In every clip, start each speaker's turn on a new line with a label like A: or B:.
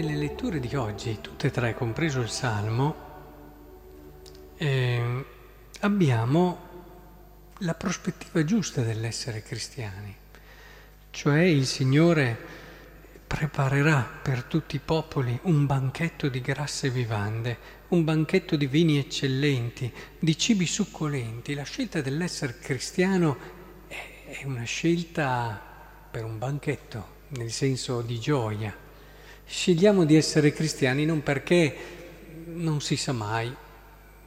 A: nelle letture di oggi, tutte e tre, compreso il Salmo, eh, abbiamo la prospettiva giusta dell'essere cristiani, cioè il Signore preparerà per tutti i popoli un banchetto di grasse vivande, un banchetto di vini eccellenti, di cibi succolenti. La scelta dell'essere cristiano è una scelta per un banchetto, nel senso di gioia. Scegliamo di essere cristiani non perché non si sa mai,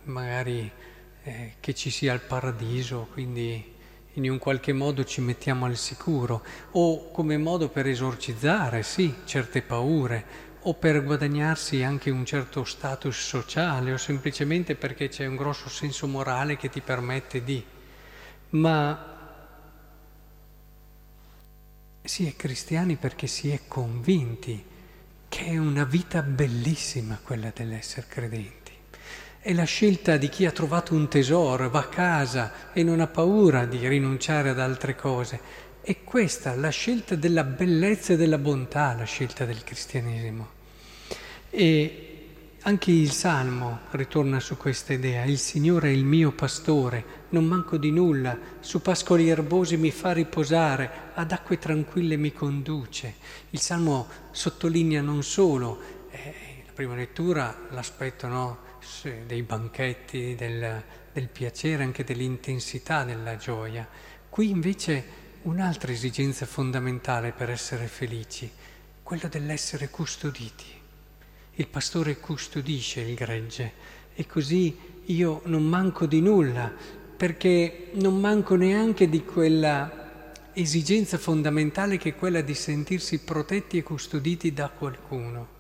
A: magari eh, che ci sia il paradiso, quindi in un qualche modo ci mettiamo al sicuro, o come modo per esorcizzare, sì, certe paure, o per guadagnarsi anche un certo status sociale, o semplicemente perché c'è un grosso senso morale che ti permette di. Ma si è cristiani perché si è convinti che è una vita bellissima quella dell'essere credenti. È la scelta di chi ha trovato un tesoro, va a casa e non ha paura di rinunciare ad altre cose. È questa la scelta della bellezza e della bontà, la scelta del cristianesimo. E anche il Salmo ritorna su questa idea, il Signore è il mio pastore, non manco di nulla, su pascoli erbosi mi fa riposare, ad acque tranquille mi conduce. Il Salmo sottolinea non solo, eh, la prima lettura, l'aspetto no, dei banchetti, del, del piacere, anche dell'intensità della gioia. Qui invece un'altra esigenza fondamentale per essere felici, quello dell'essere custoditi il pastore custodisce il gregge e così io non manco di nulla, perché non manco neanche di quella esigenza fondamentale che è quella di sentirsi protetti e custoditi da qualcuno.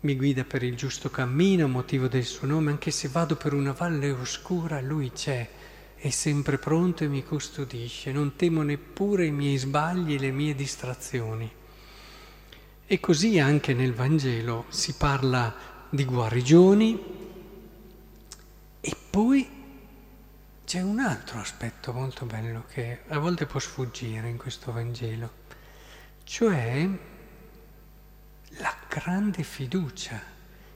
A: Mi guida per il giusto cammino, motivo del suo nome, anche se vado per una valle oscura, lui c'è, è sempre pronto e mi custodisce, non temo neppure i miei sbagli e le mie distrazioni. E così anche nel Vangelo si parla di guarigioni e poi c'è un altro aspetto molto bello che a volte può sfuggire in questo Vangelo, cioè la grande fiducia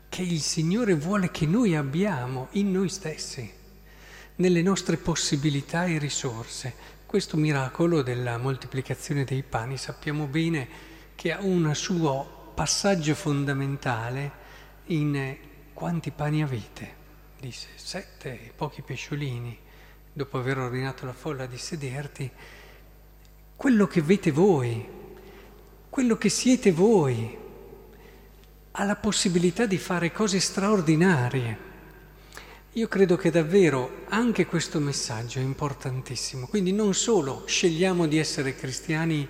A: che il Signore vuole che noi abbiamo in noi stessi, nelle nostre possibilità e risorse. Questo miracolo della moltiplicazione dei pani sappiamo bene che ha un suo passaggio fondamentale in quanti pani avete? Disse sette pochi pesciolini. Dopo aver ordinato la folla di sederti, quello che avete voi, quello che siete voi, ha la possibilità di fare cose straordinarie. Io credo che davvero anche questo messaggio è importantissimo. Quindi non solo scegliamo di essere cristiani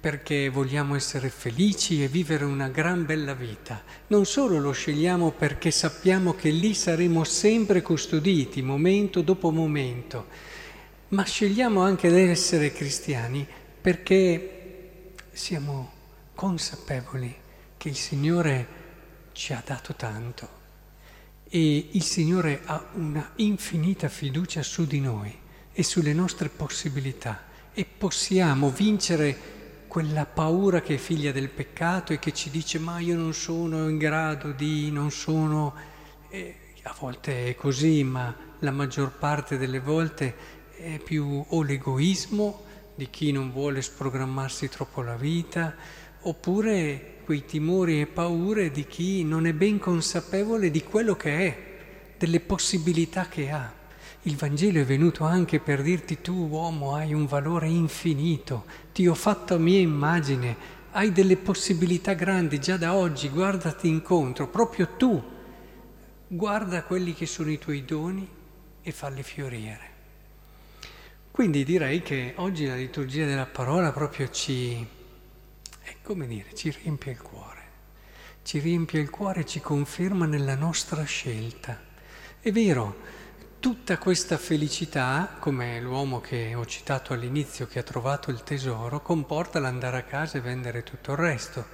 A: perché vogliamo essere felici e vivere una gran bella vita. Non solo lo scegliamo perché sappiamo che lì saremo sempre custoditi, momento dopo momento, ma scegliamo anche di essere cristiani perché siamo consapevoli che il Signore ci ha dato tanto e il Signore ha una infinita fiducia su di noi e sulle nostre possibilità e possiamo vincere quella paura che è figlia del peccato e che ci dice ma io non sono in grado di, non sono, eh, a volte è così, ma la maggior parte delle volte è più o l'egoismo di chi non vuole sprogrammarsi troppo la vita, oppure quei timori e paure di chi non è ben consapevole di quello che è, delle possibilità che ha. Il Vangelo è venuto anche per dirti tu uomo hai un valore infinito, ti ho fatto a mia immagine, hai delle possibilità grandi già da oggi, guardati incontro, proprio tu, guarda quelli che sono i tuoi doni e falli fiorire. Quindi direi che oggi la liturgia della parola proprio ci, è come dire, ci riempie il cuore, ci riempie il cuore e ci conferma nella nostra scelta. È vero, Tutta questa felicità, come l'uomo che ho citato all'inizio che ha trovato il tesoro, comporta l'andare a casa e vendere tutto il resto.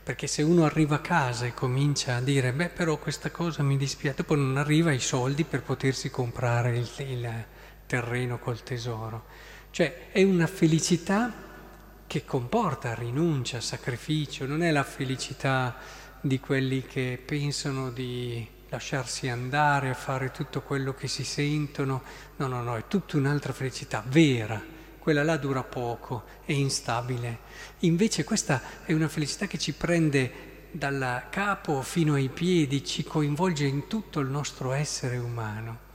A: Perché se uno arriva a casa e comincia a dire, beh però questa cosa mi dispiace, poi non arriva ai soldi per potersi comprare il, il terreno col tesoro. Cioè è una felicità che comporta rinuncia, sacrificio, non è la felicità di quelli che pensano di lasciarsi andare a fare tutto quello che si sentono. No, no, no, è tutta un'altra felicità vera. Quella là dura poco, è instabile. Invece questa è una felicità che ci prende dal capo fino ai piedi, ci coinvolge in tutto il nostro essere umano.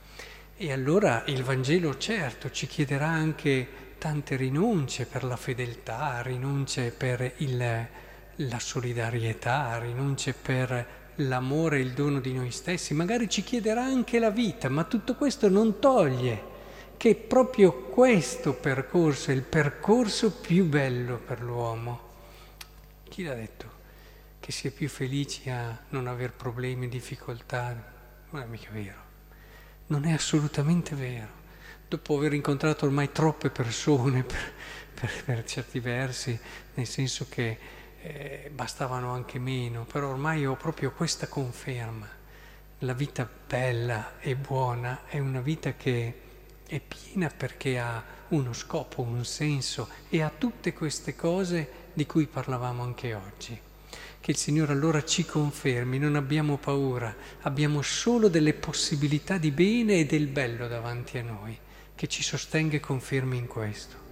A: E allora il Vangelo certo ci chiederà anche tante rinunce per la fedeltà, rinunce per il, la solidarietà, rinunce per l'amore e il dono di noi stessi, magari ci chiederà anche la vita, ma tutto questo non toglie che proprio questo percorso è il percorso più bello per l'uomo. Chi l'ha detto? Che si è più felici a non avere problemi, difficoltà? Non è mica vero. Non è assolutamente vero. Dopo aver incontrato ormai troppe persone per, per, per certi versi, nel senso che eh, bastavano anche meno, però ormai ho proprio questa conferma. La vita bella e buona è una vita che è piena perché ha uno scopo, un senso e ha tutte queste cose di cui parlavamo anche oggi. Che il Signore allora ci confermi, non abbiamo paura, abbiamo solo delle possibilità di bene e del bello davanti a noi, che ci sostenga e confermi in questo.